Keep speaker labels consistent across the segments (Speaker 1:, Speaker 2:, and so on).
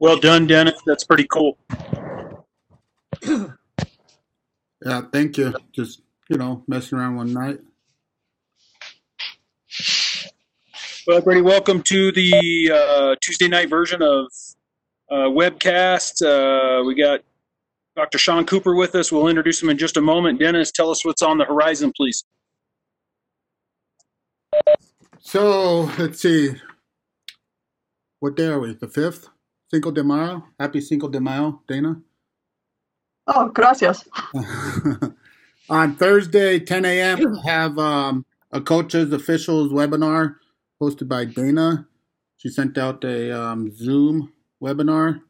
Speaker 1: Well done, Dennis. That's pretty cool.
Speaker 2: Yeah, thank you. Just, you know, messing around one night.
Speaker 1: Well, everybody, welcome to the uh, Tuesday night version of uh, webcast. Uh, we got Dr. Sean Cooper with us. We'll introduce him in just a moment. Dennis, tell us what's on the horizon, please.
Speaker 2: So let's see. What day are we? The fifth? Cinco de Mayo. Happy Cinco de Mayo, Dana.
Speaker 3: Oh, gracias.
Speaker 2: On Thursday, 10 a.m., we have um, a coaches officials webinar hosted by Dana. She sent out a um, Zoom webinar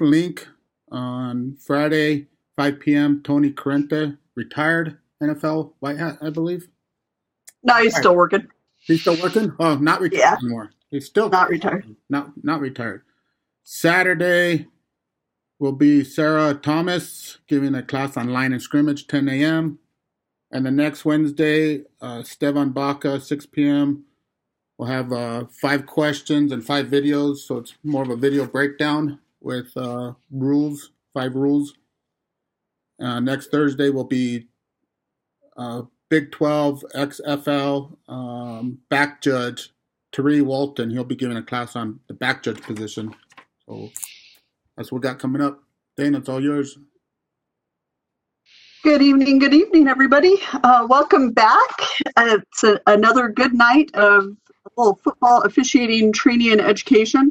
Speaker 2: link on Friday, 5 p.m. Tony Corrente, retired NFL white hat, I believe.
Speaker 3: No, he's still working.
Speaker 2: He's still working. Oh, not retired
Speaker 3: Yeah.
Speaker 2: anymore. He's still
Speaker 3: Not retired.
Speaker 2: not not retired. Saturday will be Sarah Thomas giving a class on line and scrimmage, 10 a.m. And the next Wednesday, uh, Stevan Baca, 6 p.m. We'll have uh, five questions and five videos, so it's more of a video breakdown with uh, rules, five rules. Uh, next Thursday will be uh, Big 12 XFL um, back judge Teree Walton. He'll be giving a class on the back judge position. So that's what we got coming up. Dana, it's all yours.
Speaker 3: Good evening, good evening, everybody. Uh, welcome back. It's a, another good night of little football officiating, training, and education.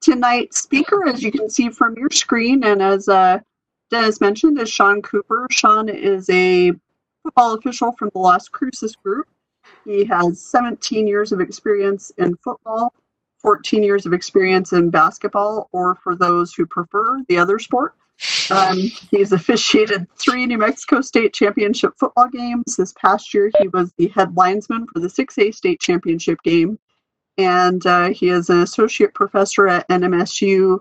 Speaker 3: Tonight's speaker, as you can see from your screen, and as uh, Dennis mentioned, is Sean Cooper. Sean is a football official from the Las Cruces Group. He has 17 years of experience in football, 14 years of experience in basketball, or for those who prefer the other sport. Um, he's officiated three New Mexico State Championship football games. This past year, he was the head linesman for the 6A State Championship game. And uh, he is an associate professor at NMSU,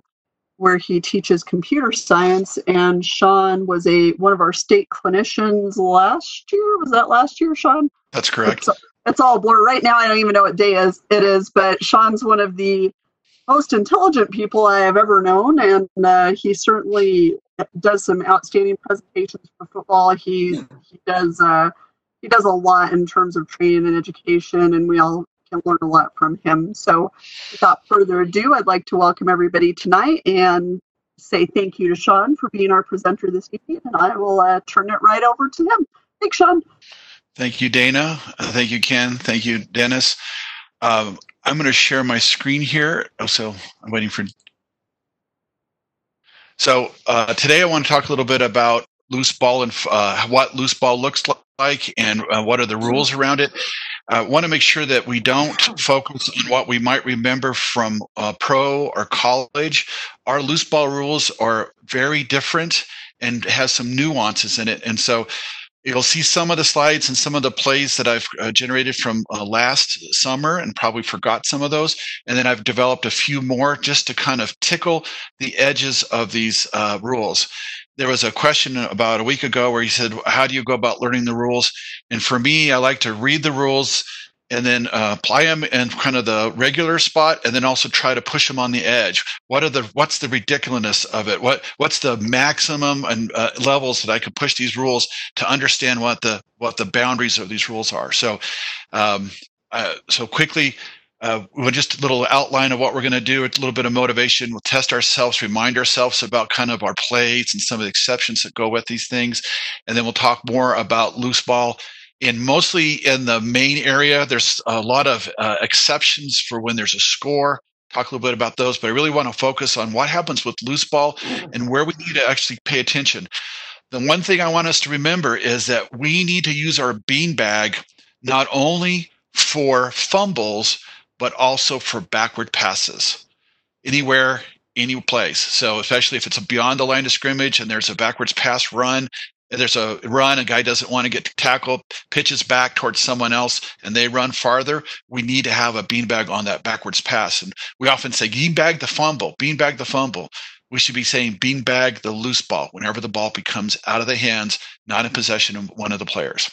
Speaker 3: where he teaches computer science. And Sean was a one of our state clinicians last year. Was that last year, Sean?
Speaker 4: That's correct.
Speaker 3: It's, it's all blur. Right now, I don't even know what day is it is, but Sean's one of the most intelligent people I have ever known, and uh, he certainly does some outstanding presentations for football. He he does uh, he does a lot in terms of training and education, and we all can learn a lot from him. So, without further ado, I'd like to welcome everybody tonight and say thank you to Sean for being our presenter this evening, and I will uh, turn it right over to him. Thanks, Sean.
Speaker 4: Thank you, Dana. Uh, Thank you, Ken. Thank you, Dennis. Um, I'm going to share my screen here. Oh, so I'm waiting for. So uh, today I want to talk a little bit about loose ball and uh, what loose ball looks like and uh, what are the rules around it. I want to make sure that we don't focus on what we might remember from uh, pro or college. Our loose ball rules are very different and has some nuances in it. And so You'll see some of the slides and some of the plays that I've uh, generated from uh, last summer and probably forgot some of those. And then I've developed a few more just to kind of tickle the edges of these uh, rules. There was a question about a week ago where he said, How do you go about learning the rules? And for me, I like to read the rules and then uh, apply them in kind of the regular spot and then also try to push them on the edge what are the what's the ridiculousness of it what what's the maximum and uh, levels that i could push these rules to understand what the what the boundaries of these rules are so um, uh, so quickly uh, just a little outline of what we're going to do. A little bit of motivation. We'll test ourselves, remind ourselves about kind of our plays and some of the exceptions that go with these things, and then we'll talk more about loose ball in mostly in the main area. There's a lot of uh, exceptions for when there's a score. Talk a little bit about those, but I really want to focus on what happens with loose ball and where we need to actually pay attention. The one thing I want us to remember is that we need to use our beanbag not only for fumbles, but also for backward passes. Anywhere, any place. So, especially if it's beyond the line of scrimmage and there's a backwards pass run, there's a run, a guy doesn't want to get tackled, pitches back towards someone else, and they run farther. We need to have a beanbag on that backwards pass. And we often say, beanbag the fumble, beanbag the fumble. We should be saying beanbag the loose ball whenever the ball becomes out of the hands, not in possession of one of the players.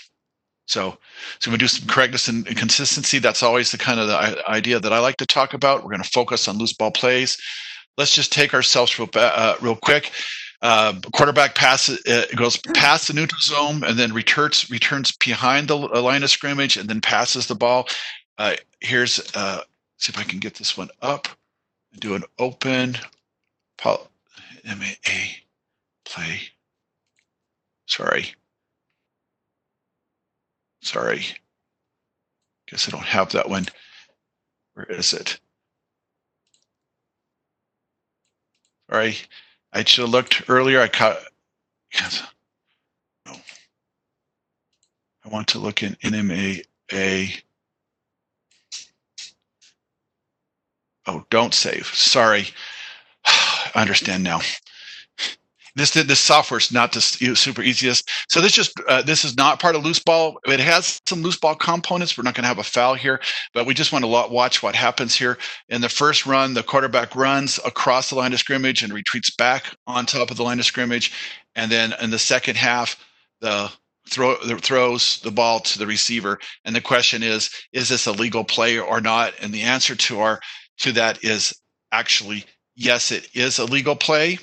Speaker 4: So, so we do some correctness and, and consistency. That's always the kind of the idea that I like to talk about. We're going to focus on loose ball plays let's just take ourselves real, uh, real quick. Uh, quarterback passes uh, goes past the neutral zone and then returns returns behind the line of scrimmage and then passes the ball. Uh, here's uh, see if I can get this one up. Do an open play. Sorry. Sorry. Guess I don't have that one. Where is it? Sorry. I should have looked earlier. I caught. Yes. No. I want to look in NMAA. Oh, don't save. Sorry. I understand now. This this software is not the super easiest. So this just uh, this is not part of loose ball. It has some loose ball components. We're not going to have a foul here, but we just want to watch what happens here. In the first run, the quarterback runs across the line of scrimmage and retreats back on top of the line of scrimmage, and then in the second half, the throw throws the ball to the receiver. And the question is, is this a legal play or not? And the answer to our to that is actually yes, it is a legal play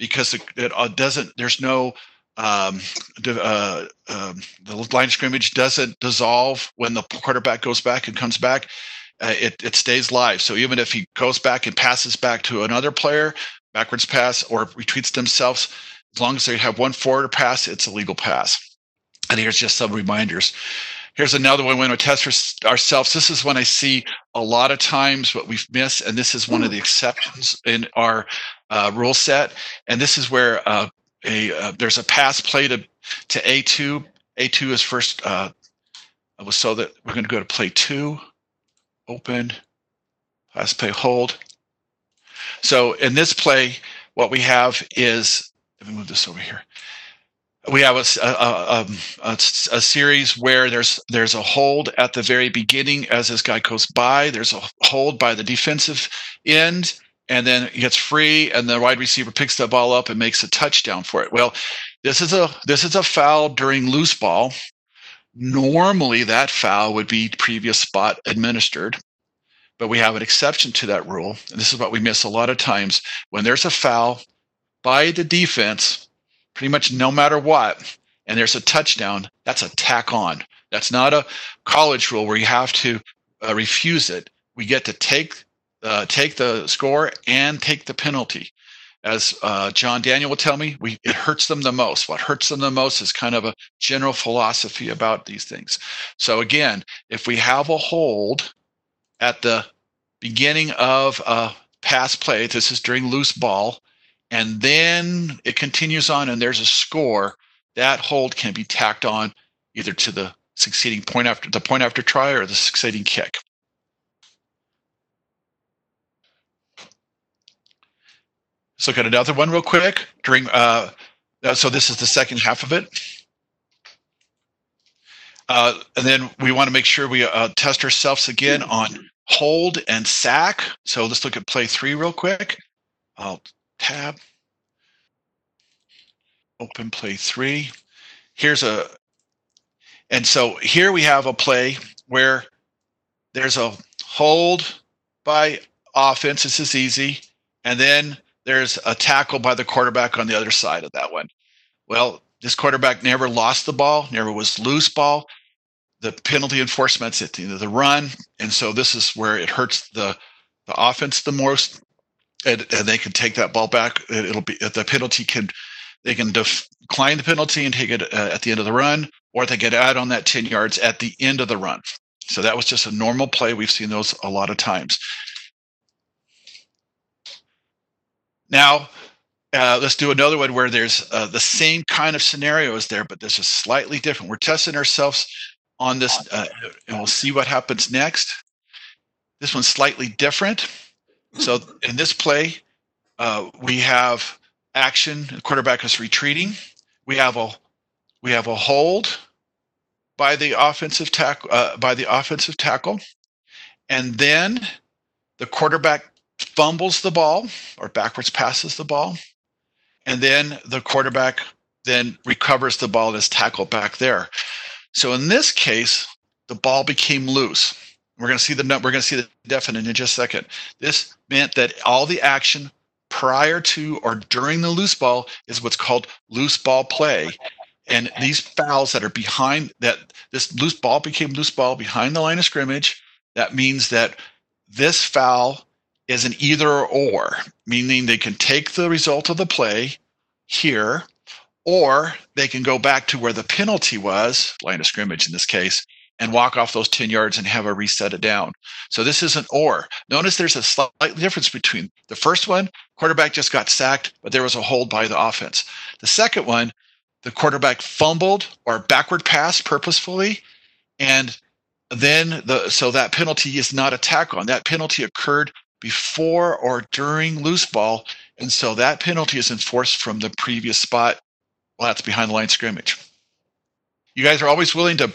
Speaker 4: because it, it uh, doesn't. There's no um, uh, um, the line of scrimmage doesn't dissolve when the quarterback goes back and comes back. Uh, it, it stays live. So even if he goes back and passes back to another player, backwards pass or retreats themselves, as long as they have one forward pass, it's a legal pass. And here's just some reminders. Here's another one when we test ourselves. This is when I see a lot of times what we've missed, and this is one of the exceptions in our uh, rule set. And this is where uh, a uh, there's a pass play to to A2. A2 is first uh, was so that we're going to go to play two, open, pass play hold. So in this play, what we have is let me move this over here we have a, a, a, a, series where there's there's a hold at the very beginning as this guy goes by. There's a hold by the defensive end, and then he gets free, and the wide receiver picks the ball up and makes a touchdown for it. Well, this is a this is a foul during loose ball. Normally, that foul would be previous spot administered, but we have an exception to that rule. And this is what we miss a lot of times when there's a foul by the defense pretty much no matter what, and there's a touchdown, that's a tack on. That's not a college rule where you have to uh, refuse it. We get to take uh, take the score and take the penalty. As uh, John Daniel will tell me, we it hurts them the most. What hurts them the most is kind of a general philosophy about these things. So again, if we have a hold at the beginning of a pass play, this is during loose ball, and then it continues on and there's a score, that hold can be tacked on either to the succeeding point after the point after try or the succeeding kick. Let's look at another one real quick. During uh, uh, so this is the second half of it. Uh, and then we want to make sure we uh, test ourselves again on hold and sack. So let's look at play three real quick. I'll tab, open play three. Here's a, and so here we have a play where there's a hold by offense. This is easy. And then there's a tackle by the quarterback on the other side of that one. Well, this quarterback never lost the ball, never was loose ball. The penalty enforcement's at the end of the run. And so this is where it hurts the, the offense the most and, and they can take that ball back. It'll be the penalty can they can decline the penalty and take it uh, at the end of the run, or they get out on that ten yards at the end of the run. So that was just a normal play. We've seen those a lot of times. Now, uh, let's do another one where there's uh, the same kind of scenarios there, but this is slightly different. We're testing ourselves on this, uh, and we'll see what happens next. This one's slightly different. So in this play, uh, we have action. The quarterback is retreating. We have a we have a hold by the offensive tackle uh, by the offensive tackle, and then the quarterback fumbles the ball or backwards passes the ball, and then the quarterback then recovers the ball and is tackled back there. So in this case, the ball became loose. We're going to see the we're going to see the definite in just a second. This meant that all the action prior to or during the loose ball is what's called loose ball play. And these fouls that are behind that this loose ball became loose ball behind the line of scrimmage. That means that this foul is an either or, meaning they can take the result of the play here, or they can go back to where the penalty was, line of scrimmage in this case, and walk off those 10 yards and have a reset it down. So this is an or. Notice there's a slight difference between the first one, quarterback just got sacked, but there was a hold by the offense. The second one, the quarterback fumbled or backward passed purposefully, and then the so that penalty is not a tack on. That penalty occurred before or during loose ball, and so that penalty is enforced from the previous spot. Well, that's behind the line scrimmage. You guys are always willing to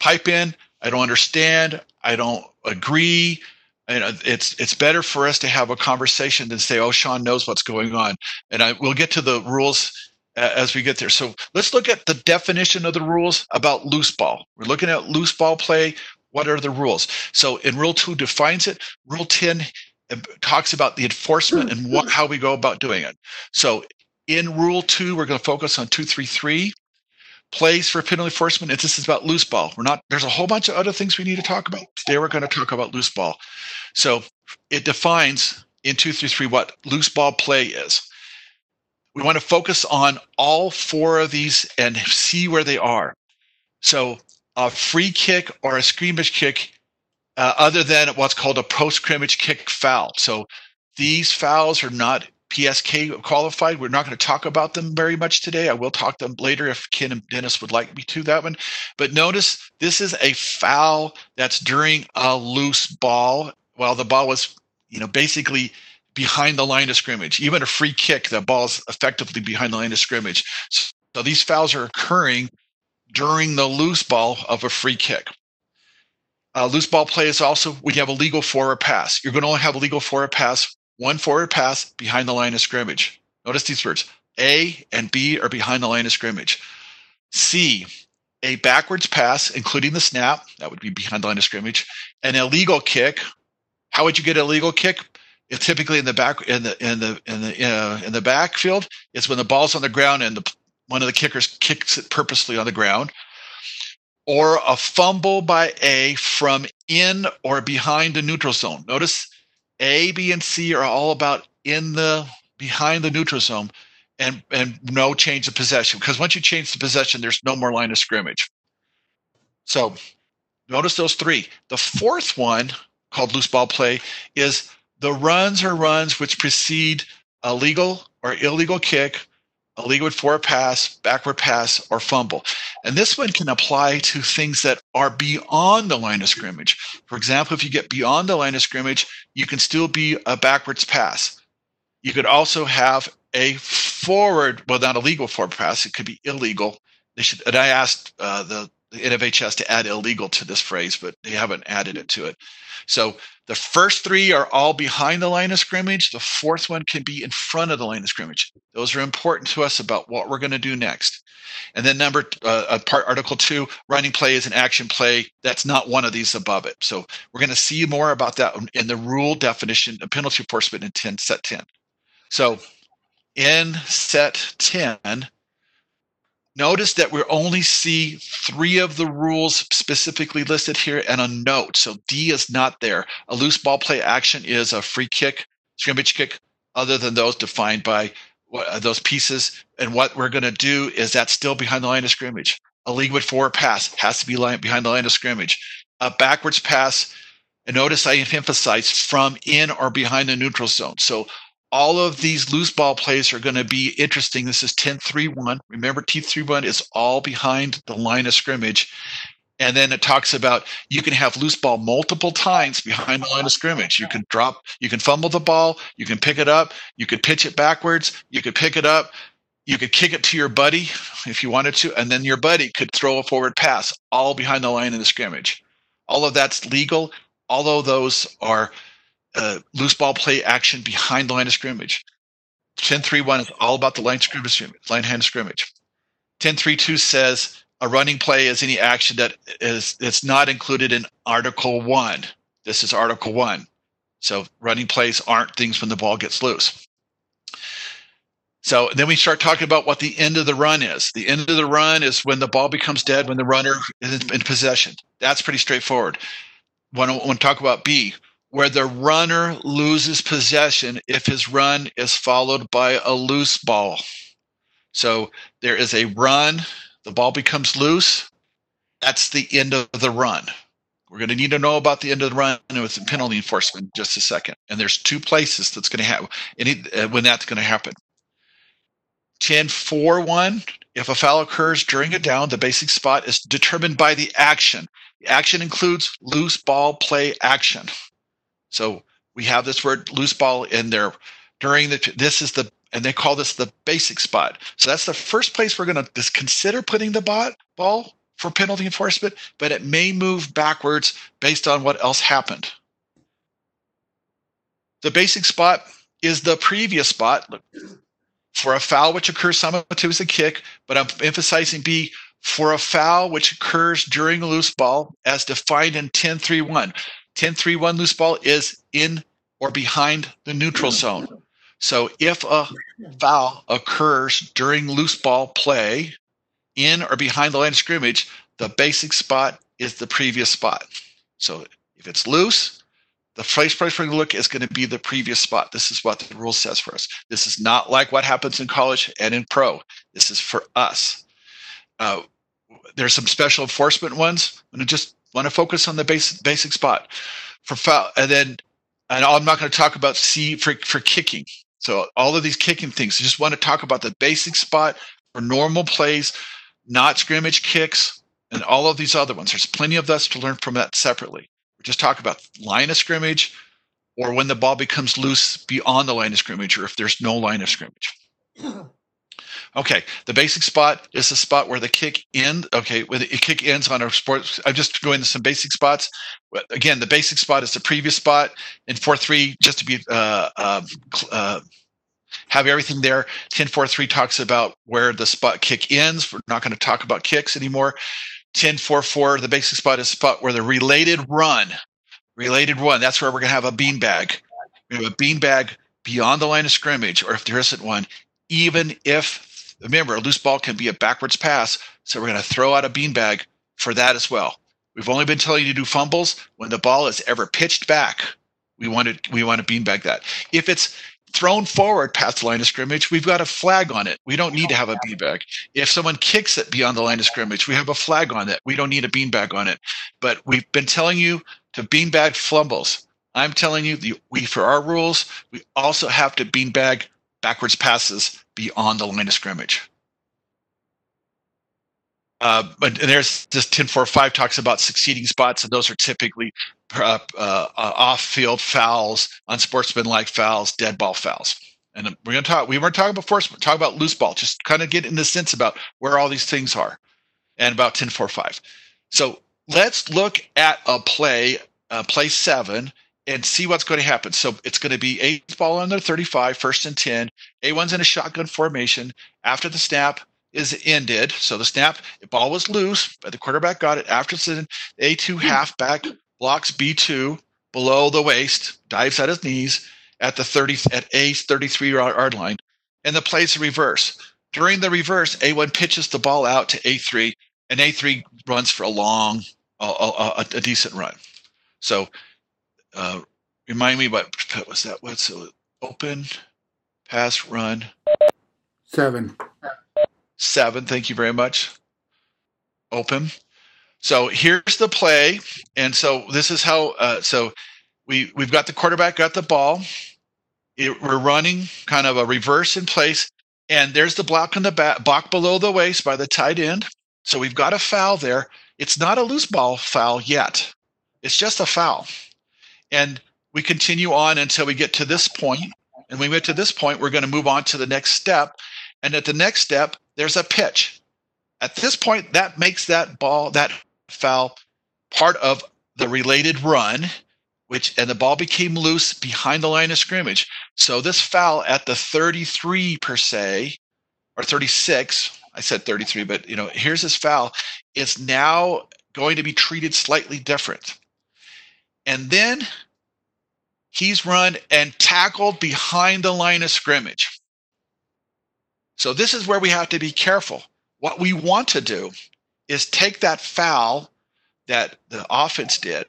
Speaker 4: pipe in. I don't understand. I don't agree. And it's it's better for us to have a conversation than say, "Oh, Sean knows what's going on." And I we'll get to the rules as we get there. So let's look at the definition of the rules about loose ball. We're looking at loose ball play. What are the rules? So in Rule Two defines it. Rule Ten uh, talks about the enforcement and what, how we go about doing it. So in Rule Two, we're going to focus on two, three, three plays for penalty enforcement, and this is about loose ball. We're not. There's a whole bunch of other things we need to talk about. Today we're going to talk about loose ball. So it defines in 233 what loose ball play is. We want to focus on all four of these and see where they are. So a free kick or a scrimmage kick, uh, other than what's called a post scrimmage kick foul. So these fouls are not PSK qualified. We're not going to talk about them very much today. I will talk them later if Ken and Dennis would like me to that one. But notice this is a foul that's during a loose ball while the ball was, you know, basically behind the line of scrimmage. Even a free kick, the ball is effectively behind the line of scrimmage. So these fouls are occurring during the loose ball of a free kick. Uh, loose ball play is also when you have a legal forward pass. You're going to only have a legal forward pass one forward pass behind the line of scrimmage. Notice these words A and B are behind the line of scrimmage. C, a backwards pass, including the snap, that would be behind the line of scrimmage, an illegal kick. How would you get a legal kick? It's typically in the back in the in the in the uh, in the backfield. It's when the ball's on the ground and the one of the kickers kicks it purposely on the ground. Or a fumble by A from in or behind the neutral zone. Notice a, B, and C are all about in the behind the neutral zone and and no change of possession because once you change the possession, there's no more line of scrimmage. So notice those three. The fourth one called loose ball play is the runs or runs which precede a legal or illegal kick a legal forward pass, backward pass, or fumble. And this one can apply to things that are beyond the line of scrimmage. For example, if you get beyond the line of scrimmage, you can still be a backwards pass. You could also have a forward, well, not a legal forward pass. It could be illegal. They should, and I asked uh, the, the NFHS to add illegal to this phrase, but they haven't added it to it. So the first three are all behind the line of scrimmage. The fourth one can be in front of the line of scrimmage. Those are important to us about what we're going to do next. And then number uh, uh, part article two, running play is an action play. That's not one of these above it. So we're going to see more about that in the rule definition of penalty enforcement in 10 set 10. So in set 10, Notice that we only see three of the rules specifically listed here and a note. So D is not there. A loose ball play action is a free kick, scrimmage kick, other than those defined by uh, those pieces. And what we're going to do is that's still behind the line of scrimmage. A legal forward pass has to be line, behind the line of scrimmage. A backwards pass, and notice I emphasize from in or behind the neutral zone. So all of these loose ball plays are going to be interesting. This is 10 3 1. Remember, T 3 1 is all behind the line of scrimmage. And then it talks about you can have loose ball multiple times behind the line of scrimmage. You can drop, you can fumble the ball, you can pick it up, you could pitch it backwards, you could pick it up, you could kick it to your buddy if you wanted to, and then your buddy could throw a forward pass all behind the line of the scrimmage. All of that's legal. Although those are uh, loose ball play action behind the line of scrimmage. 10-3-1 is all about the line scrimmage, line hand scrimmage. 10-3-2 says a running play is any action that is it's not included in Article One. This is Article One. So running plays aren't things when the ball gets loose. So then we start talking about what the end of the run is. The end of the run is when the ball becomes dead, when the runner is in possession. That's pretty straightforward. Want to, want to talk about B, where the runner loses possession if his run is followed by a loose ball. So there is a run, the ball becomes loose. That's the end of the run. We're going to need to know about the end of the run with penalty enforcement in just a second. And there's two places that's going to happen any, uh, when that's going to happen. 10 4 1, if a foul occurs during a down, the basic spot is determined by the action. The action includes loose ball play action. So we have this word loose ball in there during the, this is the, and they call this the basic spot. So that's the first place we're going to consider putting the bot, ball for penalty enforcement, but it may move backwards based on what else happened. The basic spot is the previous spot for a foul which occurs simultaneously with a kick, but I'm emphasizing B for a foul which occurs during a loose ball as defined in 10.3.1. 10.3.1 loose ball is in or behind the neutral zone. So if a foul occurs during loose ball play, in or behind the line of scrimmage, the basic spot is the previous spot. So if it's loose, the first place we're going to look is going to be the previous spot. This is what the rule says for us. This is not like what happens in college and in pro. This is for us. Uh, there's some special enforcement ones. I'm going to just want to focus on the basic basic spot for foul, and then and I'm not going to talk about C for for kicking. So all of these kicking things. I just want to talk about the basic spot for normal plays not scrimmage kicks, and all of these other ones. There's plenty of us to learn from that separately. Just talk about line of scrimmage or when the ball becomes loose beyond the line of scrimmage or if there's no line of scrimmage. Okay, the basic spot is the spot where the kick end. Okay, where the kick ends on a sports. I'm just going to some basic spots. Again, the basic spot is the previous spot in four three. Just to be uh, uh, uh, have everything there. 1043 talks about where the spot kick ends. We're not going to talk about kicks anymore. 1044, the basic spot is spot where the related run, related run, that's where we're going to have a beanbag. We have a beanbag beyond the line of scrimmage, or if there isn't one, even if, remember, a loose ball can be a backwards pass. So we're going to throw out a beanbag for that as well. We've only been telling you to do fumbles when the ball is ever pitched back. We want to we want to beanbag that. If it's thrown forward past the line of scrimmage, we've got a flag on it. We don't need to have a beanbag. If someone kicks it beyond the line of scrimmage, we have a flag on it. We don't need a beanbag on it. But we've been telling you to beanbag fumbles. I'm telling you, the, we for our rules, we also have to beanbag backwards passes beyond the line of scrimmage. Uh, but there's this 1045 talks about succeeding spots, and those are typically uh, uh, off-field fouls, unsportsmanlike fouls, dead ball fouls. And we're going to talk. We weren't talking about force. We're talking about loose ball. Just kind of get in the sense about where all these things are, and about 1045. So let's look at a play, uh, play seven, and see what's going to happen. So it's going to be eighth ball on the 35, first and 10. A1's in a shotgun formation. After the snap, is ended. So the snap, the ball was loose, but the quarterback got it after the A2 hmm. halfback blocks B2 below the waist, dives at his knees at the 30 at A 33 yard line, and the play's reverse. During the reverse, A1 pitches the ball out to A3, and A3 runs for a long, a, a, a decent run. So, uh, remind me what, what was that? What's so open, pass, run?
Speaker 2: Seven.
Speaker 4: Seven. Thank you very much. Open. So here's the play, and so this is how. Uh, so we we've got the quarterback got the ball. It, we're running kind of a reverse in place, and there's the block on the back, block below the waist by the tight end. So we've got a foul there. It's not a loose ball foul yet. It's just a foul, and we continue on until we get to this point. And when we get to this point, we're going to move on to the next step. And at the next step, there's a pitch. At this point, that makes that ball, that foul, part of the related run, which and the ball became loose behind the line of scrimmage. So this foul at the 33 per se, or 36, I said 33, but you know, here's this foul, is now going to be treated slightly different. And then he's run and tackled behind the line of scrimmage. So this is where we have to be careful. What we want to do is take that foul that the offense did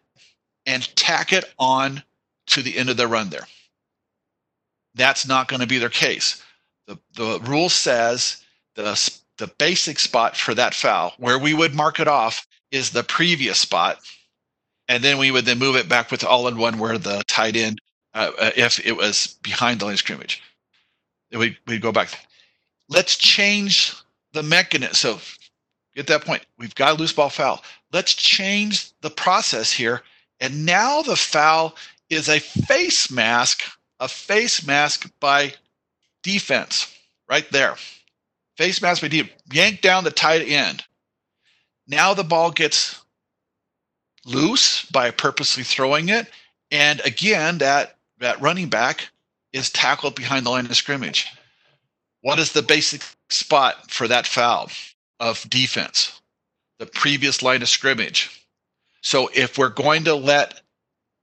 Speaker 4: and tack it on to the end of the run there. That's not going to be their case. The, the rule says the, the basic spot for that foul, where we would mark it off, is the previous spot. And then we would then move it back with all in one where the tight end, uh, uh if it was behind the line of scrimmage. We, we'd go back. Let's change the mechanism. So get that point. We've got a loose ball foul. Let's change the process here. And now the foul is a face mask, a face mask by defense, right there. Face mask by defense. Yank down the tight end. Now the ball gets loose by purposely throwing it. And again, that, that running back is tackled behind the line of scrimmage. What is the basic spot for that foul of defense? The previous line of scrimmage. So if we're going to let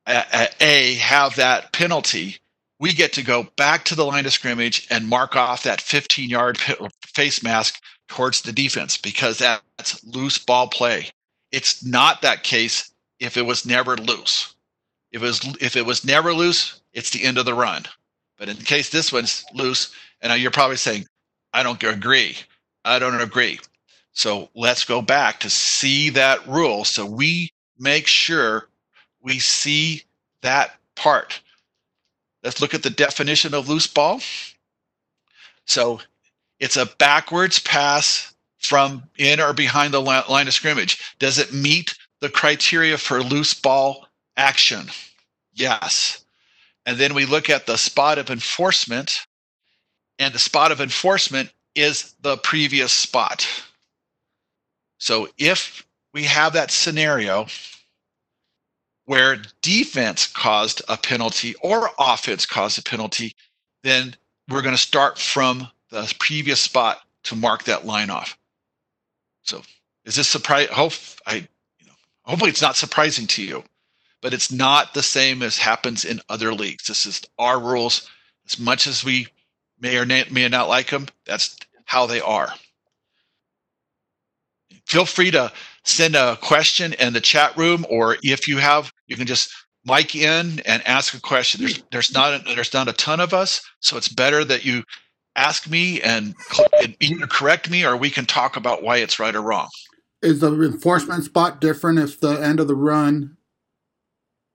Speaker 4: a, a have that penalty, we get to go back to the line of scrimmage and mark off that 15 yard face mask towards the defense because that's loose ball play. It's not that case if it was never loose. If it was if it was never loose, it's the end of the run. But in case this one's loose, and you're probably saying, I don't agree. I don't agree. So let's go back to see that rule so we make sure we see that part. Let's look at the definition of loose ball. So it's a backwards pass from in or behind the line of scrimmage. Does it meet the criteria for loose ball action? Yes. And then we look at the spot of enforcement, and the spot of enforcement is the previous spot. So if we have that scenario where defense caused a penalty or offense caused a penalty, then we're going to start from the previous spot to mark that line off. So is this surprise? Hope I, you know, hopefully it's not surprising to you, but it's not the same as happens in other leagues. This is our rules. As much as we may or may not like them, that's how they are. Feel free to send a question in the chat room, or if you have, you can just mic in and ask a question. There's there's not a, there's not a ton of us, so it's better that you ask me and either correct me or we can talk about why it's right or wrong.
Speaker 2: Is the enforcement spot different if the end of the run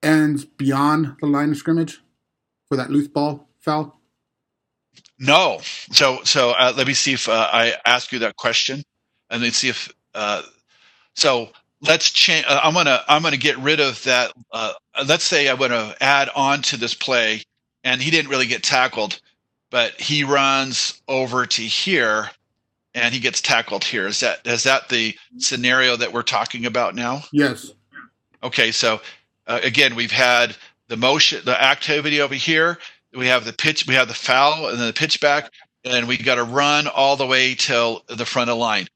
Speaker 2: ends beyond the line of scrimmage for that loose ball foul?
Speaker 4: No. So so uh, let me see if uh, I ask you that question, and then see if uh, so. Let's change. Uh, I'm gonna I'm gonna get rid of that. Uh, let's say I want to add on to this play, and he didn't really get tackled but he runs over to here and he gets tackled here. Is that is that the scenario that we're talking about now?
Speaker 2: Yes.
Speaker 4: Okay, so uh, again, we've had the motion, the activity over here. We have the pitch, we have the foul, and then the pitch back, and we got to run all the way till the front of line.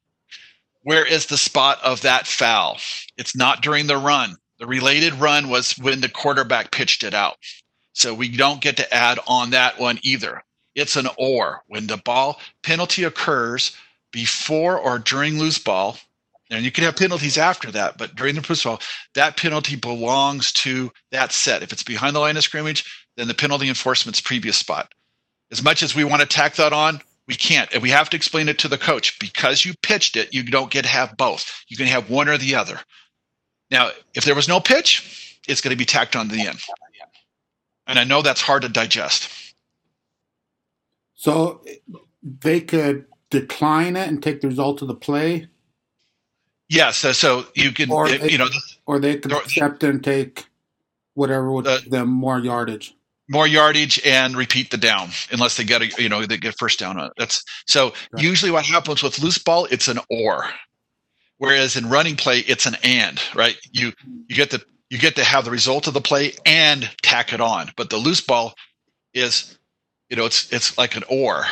Speaker 4: Where is the spot of that foul? It's not during the run. The related run was when the quarterback pitched it out. So we don't get to add on that one either. It's an or. When the ball penalty occurs before or during loose ball, and you can have penalties after that, but during the loose ball, that penalty belongs to that set. If it's behind the line of scrimmage, then the penalty enforcement's previous spot. As much as we want to tack that on, we can't. And we have to explain it to the coach. Because you pitched it, you don't get to have both. You can have one or the other. Now, if there was no pitch, it's going to be tacked on to the end. And I know that's hard to digest.
Speaker 2: So they could decline it and take the result of the play.
Speaker 4: Yes, yeah, so, so, you can, or they, you know,
Speaker 2: or they could accept and take whatever would uh, give them more yardage.
Speaker 4: More yardage and repeat the down, unless they get a, you know, they get first down on it. That's so. Right. Usually, what happens with loose ball, it's an or, whereas in running play, it's an and. Right? You you get the you get to have the result of the play and tack it on. But the loose ball is you know, it's it's like an or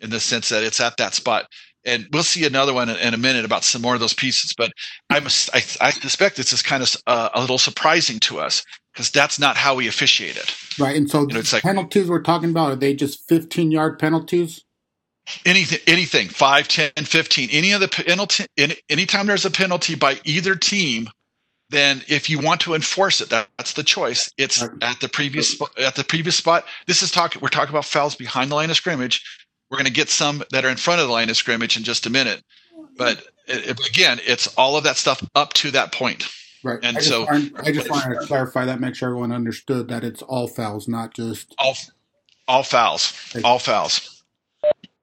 Speaker 4: in the sense that it's at that spot. And we'll see another one in, a minute about some more of those pieces. But I'm, I, I suspect this is kind of uh, a little surprising to us because that's not how we officiate it.
Speaker 2: Right. And so you know, the like, penalties we're talking about, are they just 15 yard penalties?
Speaker 4: anything anything 5 10 15 any of the penalty any, anytime there's a penalty by either team then if you want to enforce it that, that's the choice. It's at the previous at the previous spot. This is talking we're talking about fouls behind the line of scrimmage. We're going to get some that are in front of the line of scrimmage in just a minute. But it, again it's all of that stuff up to that point.
Speaker 2: Right.
Speaker 4: And
Speaker 2: I
Speaker 4: so-
Speaker 2: wanted, I just wanted to clarify that, make sure everyone understood that it's all fouls, not just.
Speaker 4: all all fouls all fouls.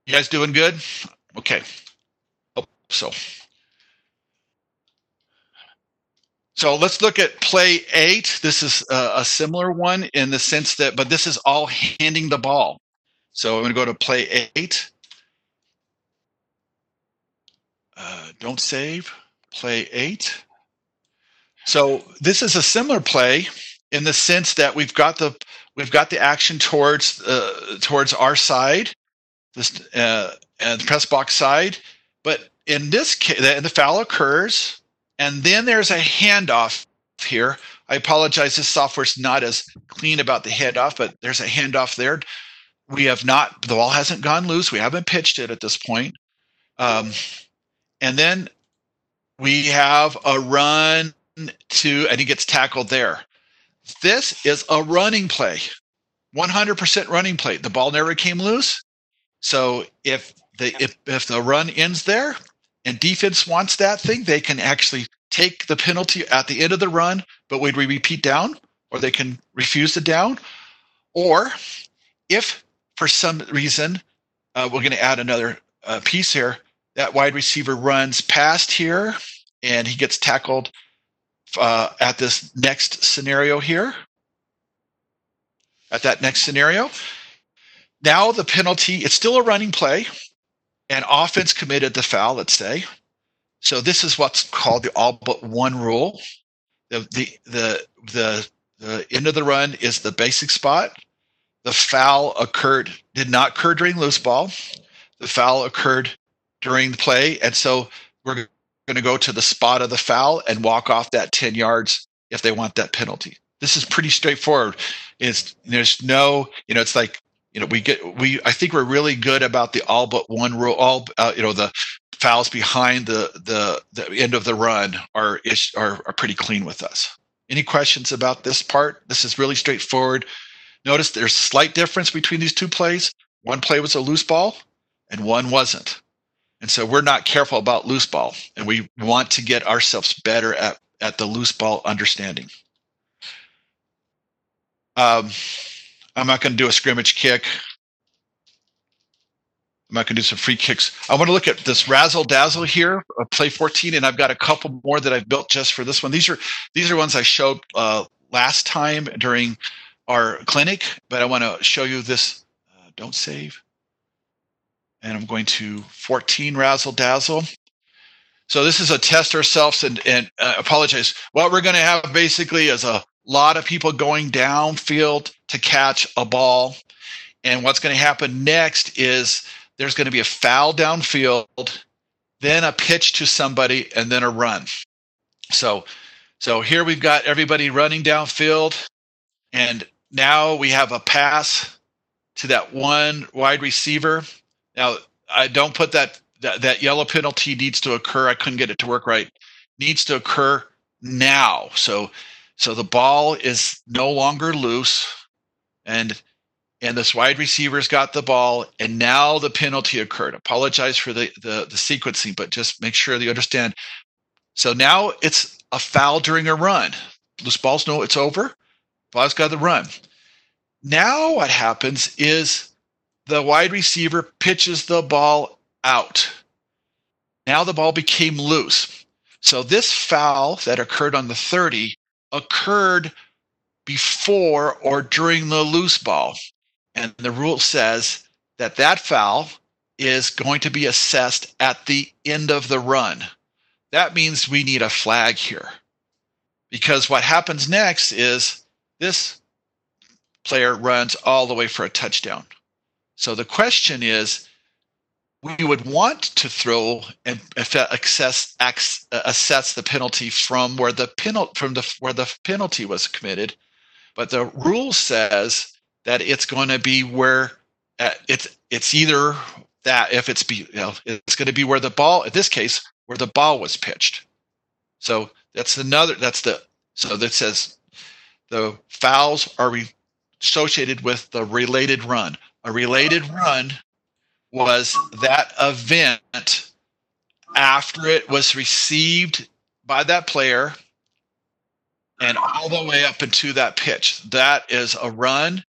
Speaker 4: You guys doing good? Okay. Hope so so let's look at play eight. This is a, a similar one in the sense that but this is all handing the ball. So i'm going to go to play eight. Uh, don't save. Play eight. So this is a similar play in the sense that we've got the we've got the action towards uh, towards our side, this uh, and the press box side. But in this case, the, the foul occurs, and then there's a handoff here. I apologize. This software's not as clean about the handoff, but there's a handoff there. We have not. The ball hasn't gone loose. We haven't pitched it at this point. Um, and then we have a run to, and he gets tackled there. This is a running play, 100% running play. The ball never came loose. So if the if, if the run ends there and defense wants that thing, they can actually take the penalty at the end of the run, but we repeat down or they can refuse the down? Or if for some reason uh, we're going to add another uh, piece here, that wide receiver runs past here and he gets tackled uh, at this next scenario here. At that next scenario. Now the penalty, it's still a running play, and offense committed the foul, let's say. So this is what's called the all but one rule. The the the the, the end of the run is the basic spot. The foul occurred, did not occur during loose ball. The foul occurred during the play, and so we're going to go to the spot of the foul and walk off that 10 yards if they want that penalty. This is pretty straightforward. It's there's no, you know, it's like, you know, we get we I think we're really good about the all but one rule all uh, you know the fouls behind the the the end of the run are are, are pretty clean with us. Any questions about this part? This is really straightforward. Notice there's a slight difference between these two plays. One play was a loose ball and one wasn't. And so we're not careful about loose ball, and we want to get ourselves better at, at the loose ball understanding. Um, I'm not going to do a scrimmage kick. I'm not going to do some free kicks. I want to look at this razzle dazzle here, uh, play 14, and I've got a couple more that I've built just for this one. These are these are ones I showed uh, last time during our clinic, but I want to show you this. Uh, don't save and I'm going to 14 razzle dazzle. So this is a test ourselves and, and uh, apologize. What we're going to have basically is a lot of people going downfield to catch a ball. And what's going to happen next is there's going to be a foul downfield, then a pitch to somebody, and then a run. So, so here we've got everybody running downfield, and now we have a pass to that one wide receiver. Now, I don't put that, that that yellow penalty needs to occur. I couldn't get it to work right. Needs to occur now. So so the ball is no longer loose and and this wide receiver's got the ball and now the penalty occurred. Apologize for the the, the sequencing, but just make sure you understand. So now it's a foul during a run. Loose balls know it's over. Ball's got the run. Now what happens is the wide receiver pitches the ball out. Now the ball became loose. So this foul that occurred on the 30 occurred before or during the loose ball. And the rule says that that foul is going to be assessed at the end of the run. That means we need a flag here. Because what happens next is this player runs all the way for a touchdown. So the question is, we would want to throw and assess, assess the penalty from where the penalty from the where the penalty was committed, but the rule says that it's going to be where uh, it's it's either that if it's be, you know, it's going to be where the ball, in this case, where the ball was pitched. So that's another, that's the, so that says the fouls are re- associated with the related run. A related run was that event after it was received by that player and all the way up into that pitch. That is a run,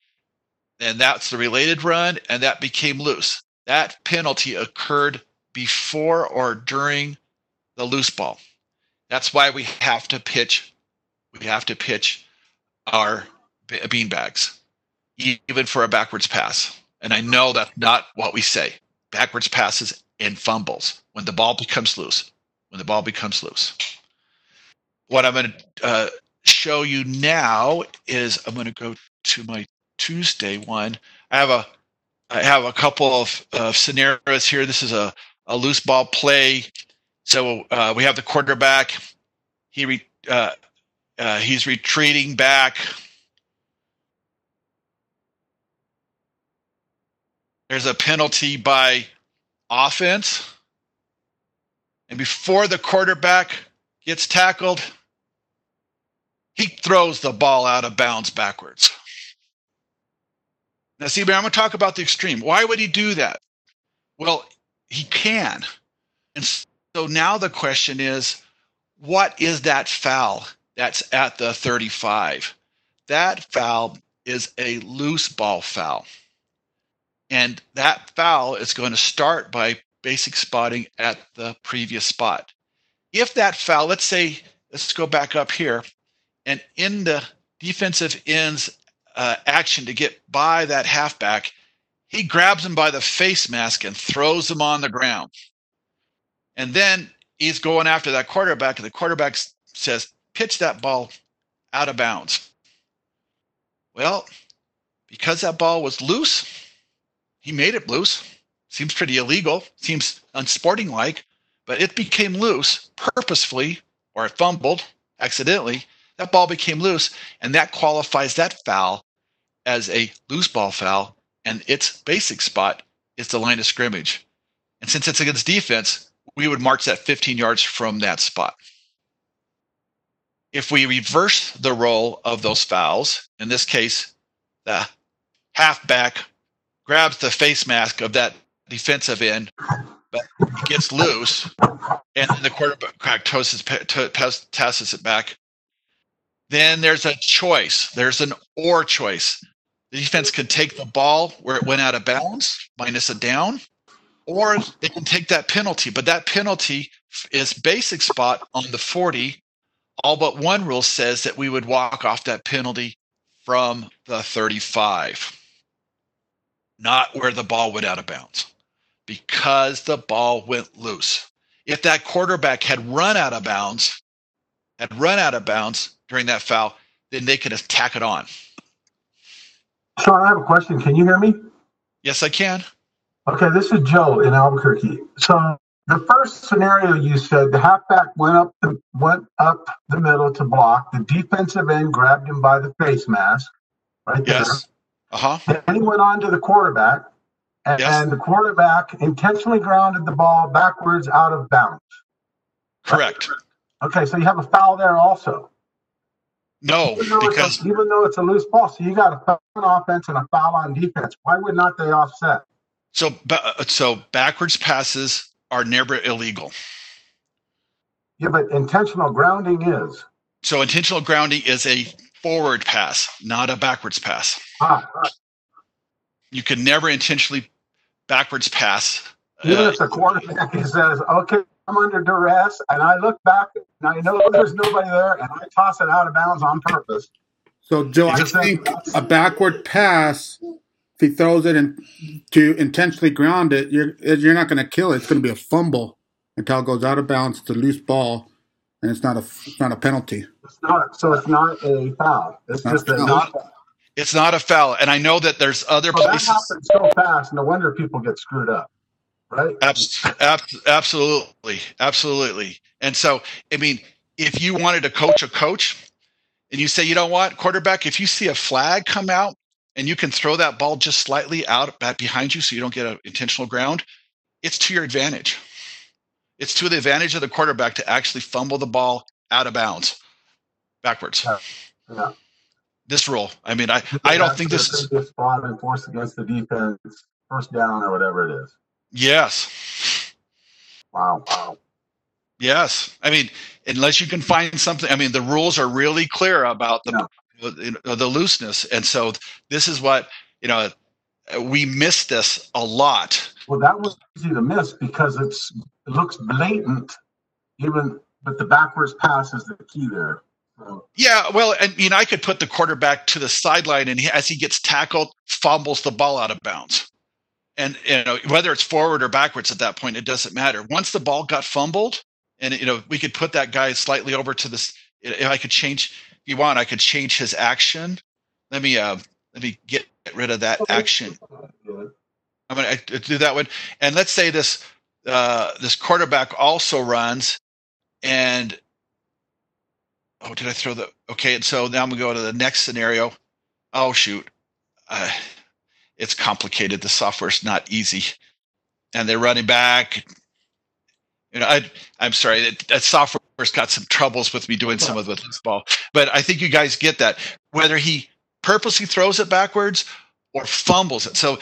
Speaker 4: and that's the related run, and that became loose. That penalty occurred before or during the loose ball. That's why we have to pitch. We have to pitch our bean bags, even for a backwards pass. And I know that's not what we say. Backwards passes and fumbles when the ball becomes loose. When the ball becomes loose. What I'm going to uh, show you now is I'm going to go to my Tuesday one. I have a I have a couple of, of scenarios here. This is a, a loose ball play. So uh, we have the quarterback. He re, uh, uh, he's retreating back. There's a penalty by offense. And before the quarterback gets tackled, he throws the ball out of bounds backwards. Now, see, but I'm going to talk about the extreme. Why would he do that? Well, he can. And so now the question is what is that foul that's at the 35? That foul is a loose ball foul. And that foul is going to start by basic spotting at the previous spot. If that foul, let's say, let's go back up here, and in the defensive end's uh, action to get by that halfback, he grabs him by the face mask and throws him on the ground. And then he's going after that quarterback, and the quarterback says, pitch that ball out of bounds. Well, because that ball was loose, he made it loose. Seems pretty illegal, seems unsporting-like, but it became loose purposefully, or it fumbled accidentally, that ball became loose, and that qualifies that foul as a loose ball foul, and its basic spot is the line of scrimmage. And since it's against defense, we would march that 15 yards from that spot. If we reverse the role of those fouls, in this case, the halfback grabs the face mask of that defensive end, but it gets loose, and the quarterback tosses, tosses it back then there's a choice. There's an or choice. The defense can take the ball where it went out of bounds, minus a down, or they can take that penalty. But that penalty is basic spot on the 40. All but one rule says that we would walk off that penalty from the 35, not where the ball went out of bounds, because the ball went loose. If that quarterback had run out of bounds, had run out of bounds, during that foul, then they could tack it on.
Speaker 5: Sean, I have a question. Can you hear me?
Speaker 4: Yes, I can.
Speaker 5: Okay, this is Joe in Albuquerque. So the first scenario you said the halfback went up the went up the middle to block. The defensive end grabbed him by the face mask, right there.
Speaker 4: Yes. Uh huh.
Speaker 5: Then he went on to the quarterback, and,
Speaker 4: Yes.
Speaker 5: and the quarterback intentionally grounded the ball backwards out of bounds.
Speaker 4: Correct.
Speaker 5: Okay, so you have a foul there also.
Speaker 4: No,
Speaker 5: Even though,
Speaker 4: because
Speaker 5: it's a, even though it's a loose ball, so you got a foul on offense and a foul on defense. Why would not they offset?
Speaker 4: so ba- so backwards passes are never illegal.
Speaker 5: Yeah, but intentional grounding is.
Speaker 4: So intentional grounding is a forward pass, not a backwards pass. You can never intentionally backwards pass.
Speaker 5: even
Speaker 4: Uh,
Speaker 5: if the quarterback he says, "Okay, I'm under duress," and I look back and I know there's nobody there, and I toss it out of bounds on purpose.
Speaker 2: So, Joe, I think a backward pass, if he throws it in, to intentionally ground it, you're you're not going to kill it. It's going to be a fumble until it goes out of bounds. It's a loose ball, and it's not a it's not a penalty.
Speaker 5: It's not, so it's not a foul. It's
Speaker 2: Not
Speaker 5: just
Speaker 2: a
Speaker 5: a
Speaker 2: foul.
Speaker 5: not.
Speaker 4: It's not a foul, and I know that there's other
Speaker 5: Well, that
Speaker 4: places.
Speaker 5: happens so fast. No wonder people get screwed up, right?
Speaker 4: Abs- abs- absolutely, absolutely. And so, I mean, if you wanted to coach a coach, and you say, you know what, quarterback, if you see a flag come out and you can throw that ball just slightly out back behind you, so you don't get an intentional ground, it's to your advantage. It's to the advantage of the quarterback to actually fumble the ball out of bounds backwards.
Speaker 5: Yeah. Yeah.
Speaker 4: This rule. I mean, I, I don't think this is.
Speaker 5: Just spot and force against the defense, first down or whatever it is.
Speaker 4: Yes.
Speaker 5: Wow. Wow.
Speaker 4: Yes. I mean, unless you can find something. I mean, the rules are really clear about the you know, the looseness, and so this is what you know. We miss this a lot.
Speaker 5: Well, that was easy to miss because it's it looks blatant, even but the backwards pass is the key there.
Speaker 4: Yeah, well, I mean, I could put the quarterback to the sideline, and he, as he gets tackled, fumbles the ball out of bounds. And you know, whether it's forward or backwards at that point, it doesn't matter. Once the ball got fumbled, and you know, we could put that guy slightly over to this. If I could change, if you want, I could change his action. Let me uh, let me get rid of that action. I'm going to do that one. And let's say this uh, this quarterback also runs, and oh, did I throw the okay? And so now I'm to go to the next scenario. Oh shoot, uh, it's complicated. The software's not easy, and they're running back. You know, I I'm sorry that, that software's got some troubles with me doing some of the ball, but I think you guys get that. Whether he purposely throws it backwards or fumbles it, so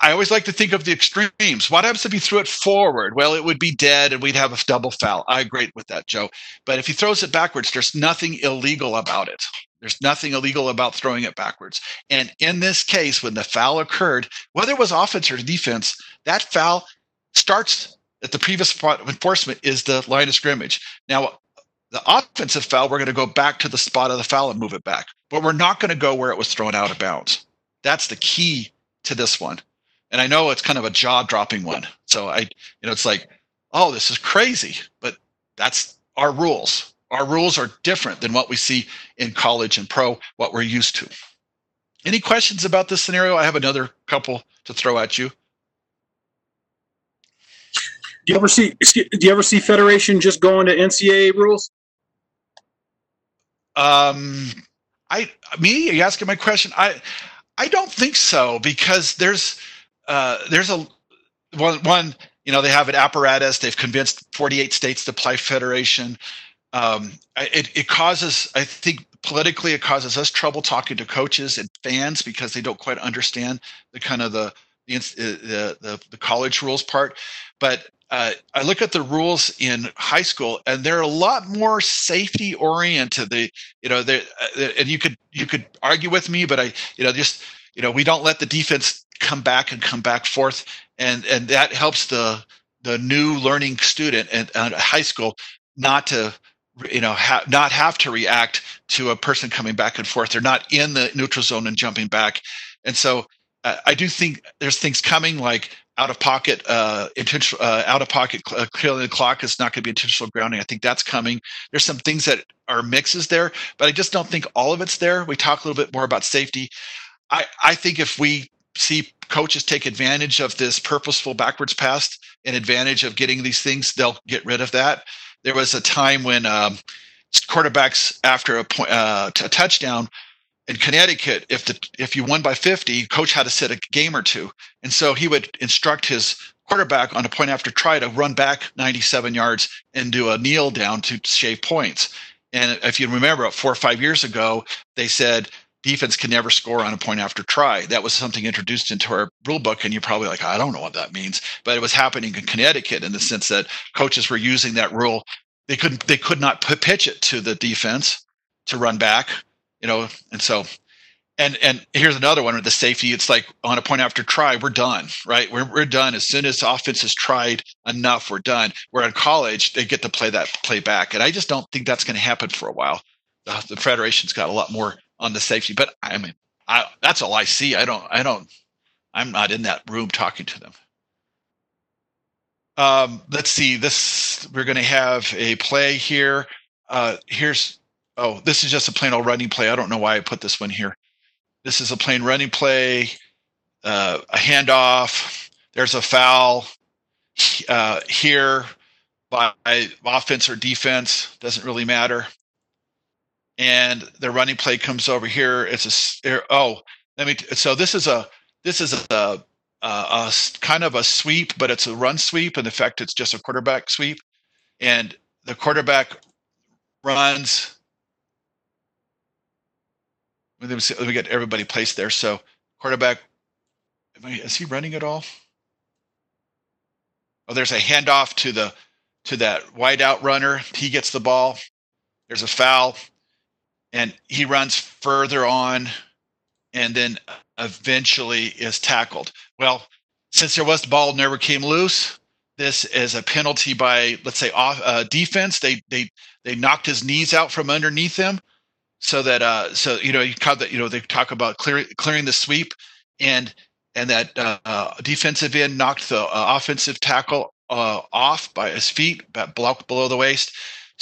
Speaker 4: I always like to think of the extremes. What happens if he threw it forward? Well, it would be dead and we'd have a double foul. I agree with that, Joe. But if he throws it backwards, there's nothing illegal about it. There's nothing illegal about throwing it backwards. And in this case, when the foul occurred, whether it was offense or defense, that foul starts at the previous spot of enforcement is the line of scrimmage. Now, the offensive foul, we're going to go back to the spot of the foul and move it back. But we're not going to go where it was thrown out of bounds. That's the key to this one and I know it's kind of a jaw dropping one. So I, you know, it's like, oh, this is crazy, but that's our rules. Our rules are different than what we see in college and pro, what we're used to. Any questions about this scenario? I have another couple to throw at you.
Speaker 1: Do you ever see? Do you ever see Federation just going to NCAA rules?
Speaker 4: Um, I me, are you asking my question? I I don't think so because there's uh, there's a one one you know they have an apparatus. They've convinced 48 states to play federation. Um, it it causes I think politically it causes us trouble talking to coaches and fans because they don't quite understand the kind of the the the, the, the college rules part. But uh, I look at the rules in high school, and they're a lot more safety oriented. They, you know, they uh, and you could you could argue with me, but I, you know, just you know, we don't let the defense come back and come back forth, and and that helps the the new learning student at, at high school not to you know ha- not have to react to a person coming back and forth. They're not in the neutral zone and jumping back, and so uh, I do think there's things coming like out of pocket uh, intentional uh, out of pocket uh, the clock is not going to be intentional grounding. I think that's coming. There's some things that are mixes there, but I just don't think all of it's there. We talk a little bit more about safety. I, I think if we see coaches take advantage of this purposeful backwards pass and advantage of getting these things, they'll get rid of that. There was a time when um, quarterbacks after a, point, uh, a touchdown in Connecticut, if the if you won by 50, coach had to sit a game or two, and so he would instruct his quarterback on a point after try to run back 97 yards and do a kneel down to shave points. And if you remember, four or five years ago, they said defense can never score on a point after try. That was something introduced into our rule book, and you're probably like, I don't know what that means, but it was happening in Connecticut in the sense that coaches were using that rule. They couldn't, they could not pitch it to the defense to run back, you know, and so. And and here's another one with the safety. It's like on a point after try, we're done, right? We're we're done as soon as offense has tried enough. We're done. Where in college, they get to play that play back, and I just don't think that's going to happen for a while. The, the federation's got a lot more on the safety. But I mean, I, that's all I see. I don't, I don't, I'm not in that room talking to them. Um, let's see. This we're going to have a play here. Uh, here's oh, this is just a plain old running play. I don't know why I put this one here. This is a plain running play. Uh, a handoff. There's a foul uh, here by offense or defense. Doesn't really matter and the running play comes over here. It's a oh, let me. So this is a this is a uh, a kind of a sweep, but it's a run sweep. And in effect, it's just a quarterback sweep, and the quarterback runs. Let me, see, let me get everybody placed there. So quarterback, is he running at all? Oh, there's a handoff to the to that wide out runner. He gets the ball. There's a foul, and he runs further on, and then eventually is tackled. Well, since there was the ball never came loose, this is a penalty by let's say off uh, defense. They they they knocked his knees out from underneath him, so that uh so you know you caught that you know they talk about clearing clearing the sweep and and that uh, defensive end knocked the uh, offensive tackle uh, off by his feet, blocked below the waist.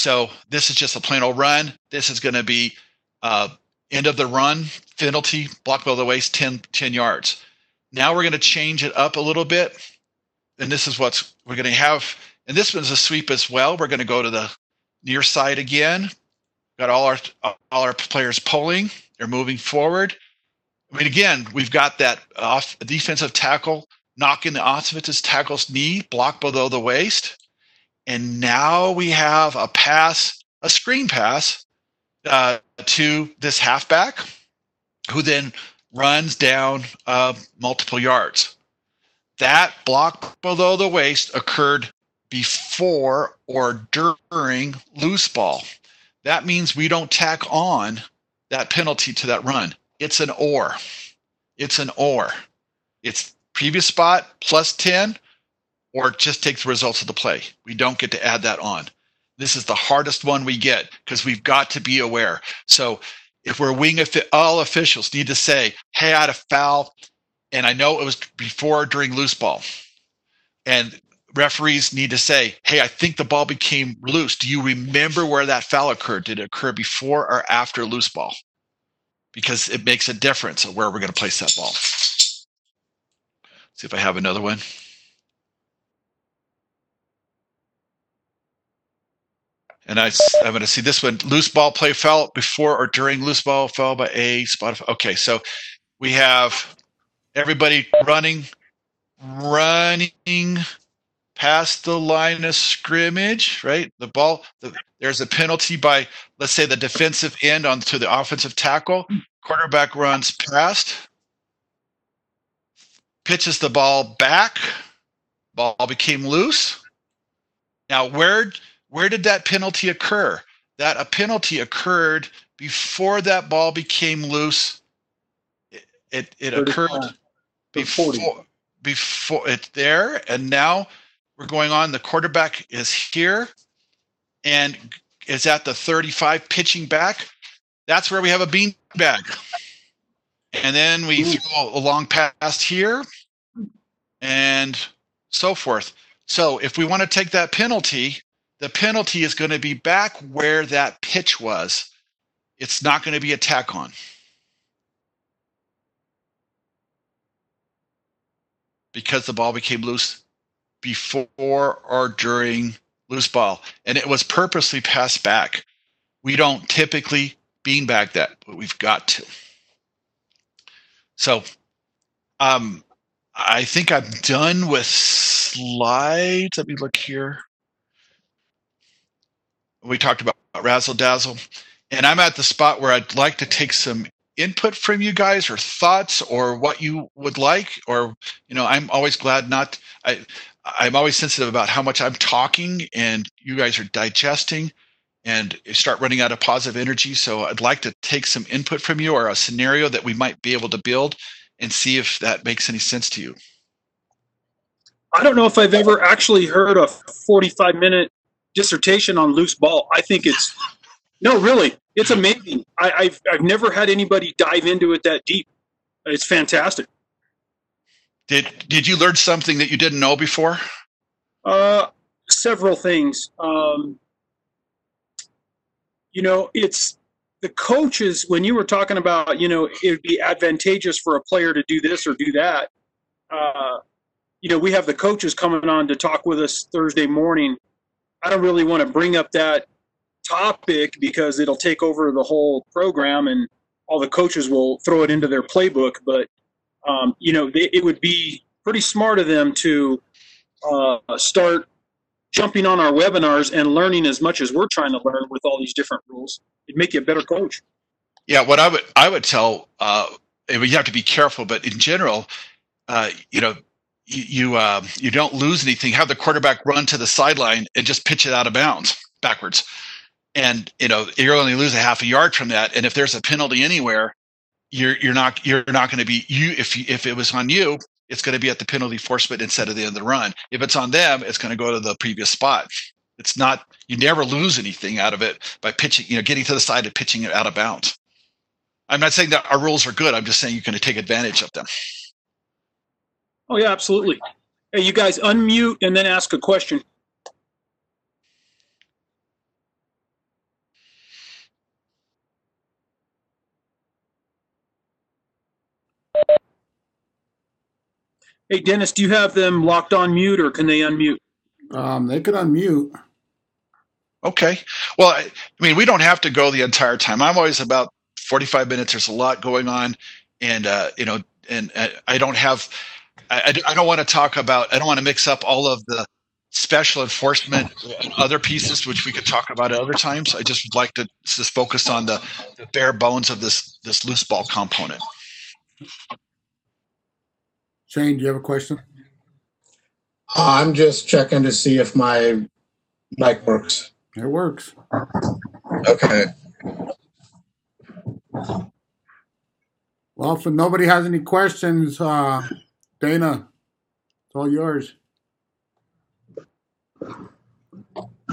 Speaker 4: So this is just a plain old run. This is going to be uh, end of the run penalty, block below the waist, 10, 10 yards. Now we're going to change it up a little bit. And this is what's we're going to have. And this one's a sweep as well. We're going to go to the near side again. Got all our all our players pulling. They're moving forward. I mean, again, we've got that off defensive tackle knocking the offensive tackle's knee, block below the waist. And now we have a pass, a screen pass uh, to this halfback, who then runs down uh, multiple yards. That block below the waist occurred before or during loose ball. That means we don't tack on that penalty to that run. It's an or. It's an or. It's previous spot plus 10 or just take the results of the play. We don't get to add that on. This is the hardest one we get because we've got to be aware. So if we're wing, all officials need to say, "Hey, I had a foul, and I know it was before or during loose ball," and referees need to say, "Hey, I think the ball became loose. Do you remember where that foul occurred? Did it occur before or after loose ball?" Because it makes a difference of where we're going to place that ball. See if I have another one. And I, I'm going to see this one. Loose ball play foul before or during loose ball foul by a spot. Okay, so we have everybody running, running past the line of scrimmage, right? The ball, the, there's a penalty by, let's say, the defensive end onto the offensive tackle. Quarterback runs past, pitches the ball back. Ball became loose. Now, where where did that penalty occur? That a penalty occurred before that ball became loose. It it, it occurred before before it there, and now we're going on. The quarterback is here and is at the 35 pitching back. That's where we have a bean bag. And then we Ooh. throw a long pass here and so forth. So if we want to take that penalty, the penalty is going to be back where that pitch was. It's not going to be a tack on. Because the ball became loose before or during loose ball. And it was purposely passed back. We don't typically beanbag that, but we've got to. So um, I think I'm done with slides. Let me look here we talked about razzle dazzle and i'm at the spot where i'd like to take some input from you guys or thoughts or what you would like or you know i'm always glad not i i'm always sensitive about how much i'm talking and you guys are digesting and start running out of positive energy. So i'd like to take some input from you or a scenario that we might be able to build and see if that makes any sense to you.
Speaker 1: I don't know if i've ever actually heard a 45 minute dissertation on loose ball. I think it's no, really, it's amazing. I, have I've never had anybody dive into it that deep. It's fantastic.
Speaker 4: Did Did you learn something that you didn't know before?
Speaker 1: Uh, several things. Um, you know, it's the coaches when you were talking about you know it would be advantageous for a player to do this or do that. Uh, you know, we have the coaches coming on to talk with us Thursday morning I don't really want to bring up that topic because it'll take over the whole program and all the coaches will throw it into their playbook. But um, you know, they, it would be pretty smart of them to uh, start jumping on our webinars and learning as much as we're trying to learn with all these different rules. It'd make you a better coach.
Speaker 4: Yeah, what I would I would tell uh, you have to be careful, but in general, uh, you know, you you, uh, you don't lose anything. Have the quarterback run to the sideline and just pitch it out of bounds backwards, and you know you're only lose a half a yard from that. And if there's a penalty anywhere, you're you're not you're not going to be you if you, if it was on you, it's going to be at the penalty enforcement instead of the end of the run. If it's on them, it's going to go to the previous spot. It's not you never lose anything out of it by pitching, you know, getting to the side and pitching it out of bounds. I'm not saying that our rules are good. I'm just saying you're going to take advantage of them.
Speaker 1: Oh yeah, absolutely. Hey, you guys unmute and then ask a question. Hey, Dennis, do you have them locked on mute or can they unmute?
Speaker 2: Um, they could unmute.
Speaker 4: Okay. Well, I, I mean, we don't have to go the entire time. I'm always about 45 minutes. There's a lot going on, and uh, you know, and uh, I don't have, I, I don't want to talk about, I don't want to mix up all of the special enforcement and other pieces, which we could talk about at other times. I just would like to just focus on the, the bare bones of this this loose ball component.
Speaker 2: Shane, do you have a question?
Speaker 6: I'm just checking to see if my mic works.
Speaker 2: It works.
Speaker 6: Okay.
Speaker 2: Well, if nobody has any questions, uh, Dana, it's all yours.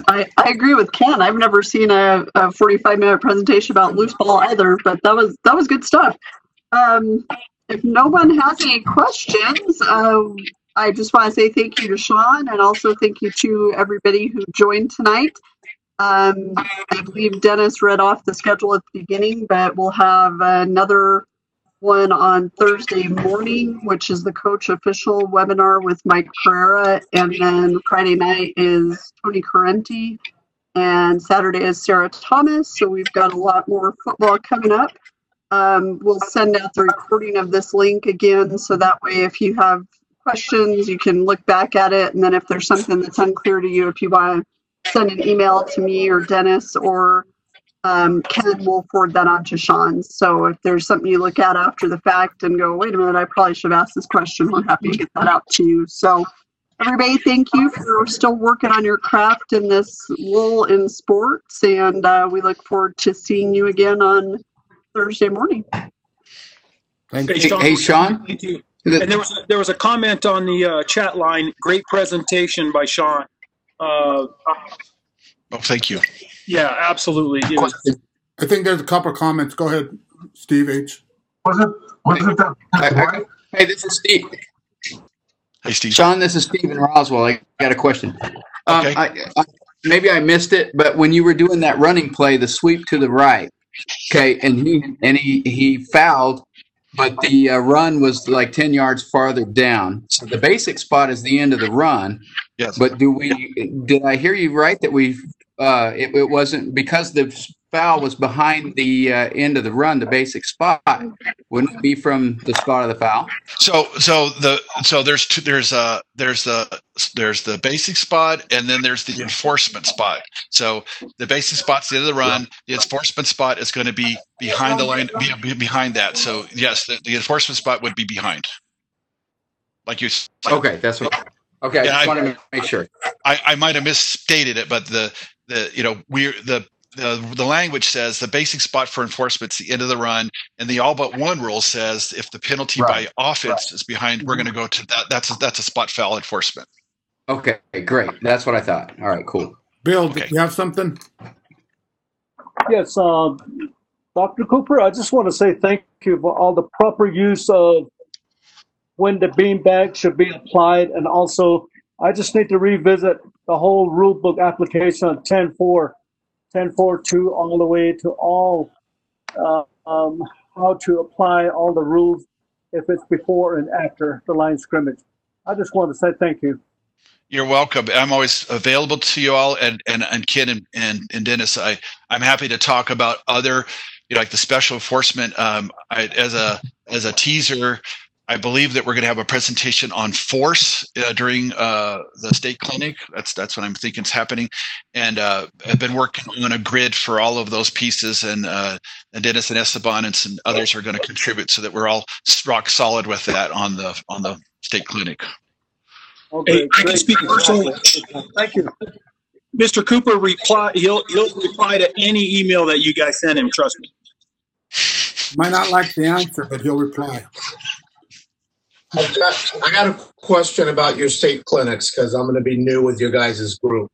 Speaker 3: I, I agree with Ken. I've never seen a, a 45 minute presentation about loose ball either, but that was that was good stuff. Um, if no one has any questions, uh, I just want to say thank you to Sean and also thank you to everybody who joined tonight. Um, I believe Dennis read off the schedule at the beginning, but we'll have another one on Thursday morning, which is the coach official webinar with Mike Pereira. And then Friday night is Tony Corrente. And Saturday is Sarah Thomas. So we've got a lot more football coming up. Um, we'll send out the recording of this link again. So that way, if you have questions, you can look back at it. And then if there's something that's unclear to you, if you want to send an email to me or Dennis or um, Ken will forward that on to Sean. So if there's something you look at after the fact and go, wait a minute, I probably should have asked this question, we're happy to get that out to you. So everybody, thank you for still working on your craft in this lull in sports. And uh, we look forward to seeing you again on Thursday morning.
Speaker 2: Thank
Speaker 1: Hey. Sean.
Speaker 7: Hey, Sean.
Speaker 1: Thank you. And there was a, there was a comment on the uh, chat line. Great presentation by Sean. Uh,
Speaker 4: Oh, thank you.
Speaker 1: yeah, absolutely. Was,
Speaker 2: I think there's a couple of comments. Go ahead, Steve H.
Speaker 5: Was it, was it that?
Speaker 7: I- I- Hey, this is Steve.
Speaker 4: Hey, Steve.
Speaker 7: Sean, this is Stephen Roswell. I got a question. Um,
Speaker 4: Okay.
Speaker 7: I, I, maybe I missed it, but when you were doing that running play, the sweep to the right, okay, and he and he he fouled, but the uh, run was like ten yards farther down. So the basic spot is the end of the run.
Speaker 4: Yes.
Speaker 7: But do we? Did I hear you right that we? Uh, it, it wasn't because the foul was behind the uh, end of the run, the basic spot. Wouldn't it be from the spot of the foul?
Speaker 4: So so the so there's two, there's uh there's the there's the basic spot and then there's the enforcement spot. So the basic spot's the end of the run. The enforcement spot is going to be behind the line be, be behind that. So yes, the, the enforcement spot would be behind. Like you said.
Speaker 7: Okay, that's what. Okay, I
Speaker 4: Yeah,
Speaker 7: just
Speaker 4: I-
Speaker 7: wanted to make sure.
Speaker 4: I, I might have misstated it, but the the you know we're the the the language says the basic spot for enforcement is the end of the run, and the all but one rule says if the penalty
Speaker 5: Right.
Speaker 4: by offense is behind, we're going to go to that. That's a, that's a spot foul enforcement.
Speaker 7: Okay, great. That's what I thought. All right, cool.
Speaker 2: Bill,
Speaker 4: Okay.
Speaker 2: did you have something?
Speaker 8: Yes, um, Dr. Cooper, I just want to say thank you for all the proper use of when the beanbag should be applied. And also, I just need to revisit the whole rule book application of 10.4, 10.4.2 all the way to all, uh, um, how to apply all the rules if it's before and after the line scrimmage. I just want to say thank you.
Speaker 4: You're welcome. I'm always available to you all, and and and Ken and and, and Dennis. I I'm happy to talk about other, you know, like the special enforcement. Um, I, as a as a teaser, I believe that we're going to have a presentation on force uh, during uh, the state clinic. That's that's what I'm thinking is happening, and uh, I've been working on a grid for all of those pieces, and, uh, and Dennis and Esteban and some others are going to contribute so that we're all rock solid with that on the on the state clinic.
Speaker 8: Okay,
Speaker 1: Hey, I can speak personally.
Speaker 8: Thank you.
Speaker 1: Mr. Cooper reply. He'll he'll reply to any email that you guys send him. Trust me.
Speaker 2: Might not like the answer, but he'll reply.
Speaker 6: I've got, a question about your state clinics because I'm going to be new with your guys' group.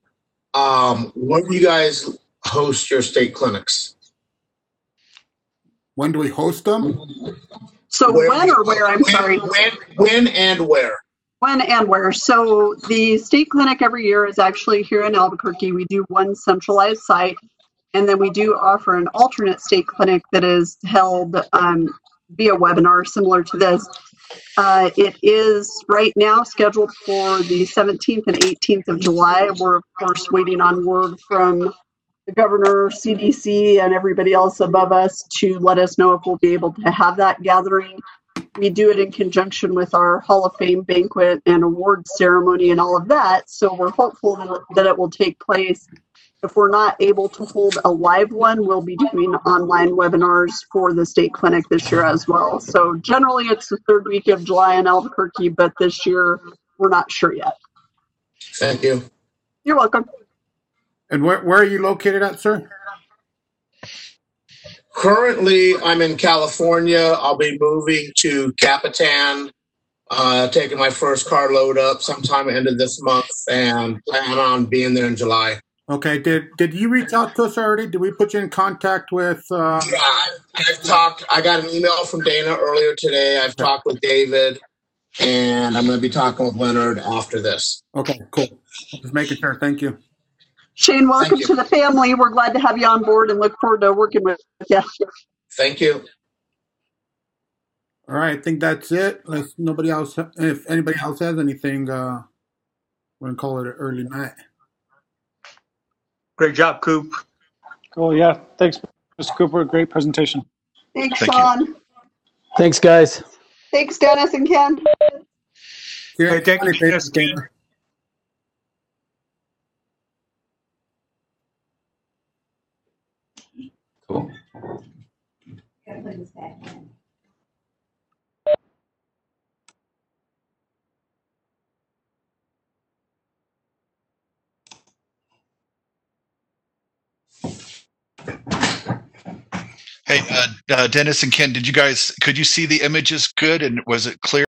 Speaker 6: Um, when do you guys host your state clinics?
Speaker 2: When do we host them?
Speaker 3: So when or where? I'm
Speaker 6: when,
Speaker 3: sorry.
Speaker 6: When, when and where?
Speaker 3: When and where? So the state clinic every year is actually here in Albuquerque. We do one centralized site, and then we do offer an alternate state clinic that is held um, via webinar, similar to this. Uh, it is right now scheduled for the 17th and 18th of July. We're of course waiting on word from the governor, CDC, and everybody else above us to let us know if we'll be able to have that gathering we do it in conjunction with our Hall of Fame banquet and award ceremony and all of that. So we're hopeful that, that it will take place. If we're not able to hold a live one, we'll be doing online webinars for the state clinic this year as well. So generally it's the third week of July in Albuquerque, but this year we're not sure yet.
Speaker 6: Thank you.
Speaker 3: You're welcome.
Speaker 2: And where, where are you located at, sir?
Speaker 6: Currently, I'm in California. I'll be moving to Capitan, uh, taking my first carload up sometime end of this month, and plan on being there in July.
Speaker 2: Okay. Did did you reach out to us already? Did we put you in contact with? Uh,
Speaker 6: Yeah, I've talked. I got an email from Dana earlier today. I've talked with David, and I'm going to be talking with Leonard after this.
Speaker 2: okay. Cool. Just making sure. Thank you.
Speaker 3: Shane, welcome
Speaker 6: you.
Speaker 3: to the family. We're glad to have you on board and look forward to working with you.
Speaker 6: Thank you.
Speaker 2: All right. I think that's it. Unless nobody else, if anybody else has anything, uh, we're gonna call it an early night.
Speaker 1: Great job, Coop.
Speaker 8: Oh, yeah. Thanks, Mr. Cooper. Great presentation.
Speaker 3: Thanks,
Speaker 4: Thank you.
Speaker 3: Sean.
Speaker 9: Thanks, guys.
Speaker 3: Thanks, Dennis and Ken.
Speaker 2: Yeah,
Speaker 1: Hey, thank you,
Speaker 2: thanks,
Speaker 1: Dennis.
Speaker 2: Dana.
Speaker 7: Cool.
Speaker 4: Hey, uh, uh, Dennis and Ken, did you guys could you see the images good and was it clear?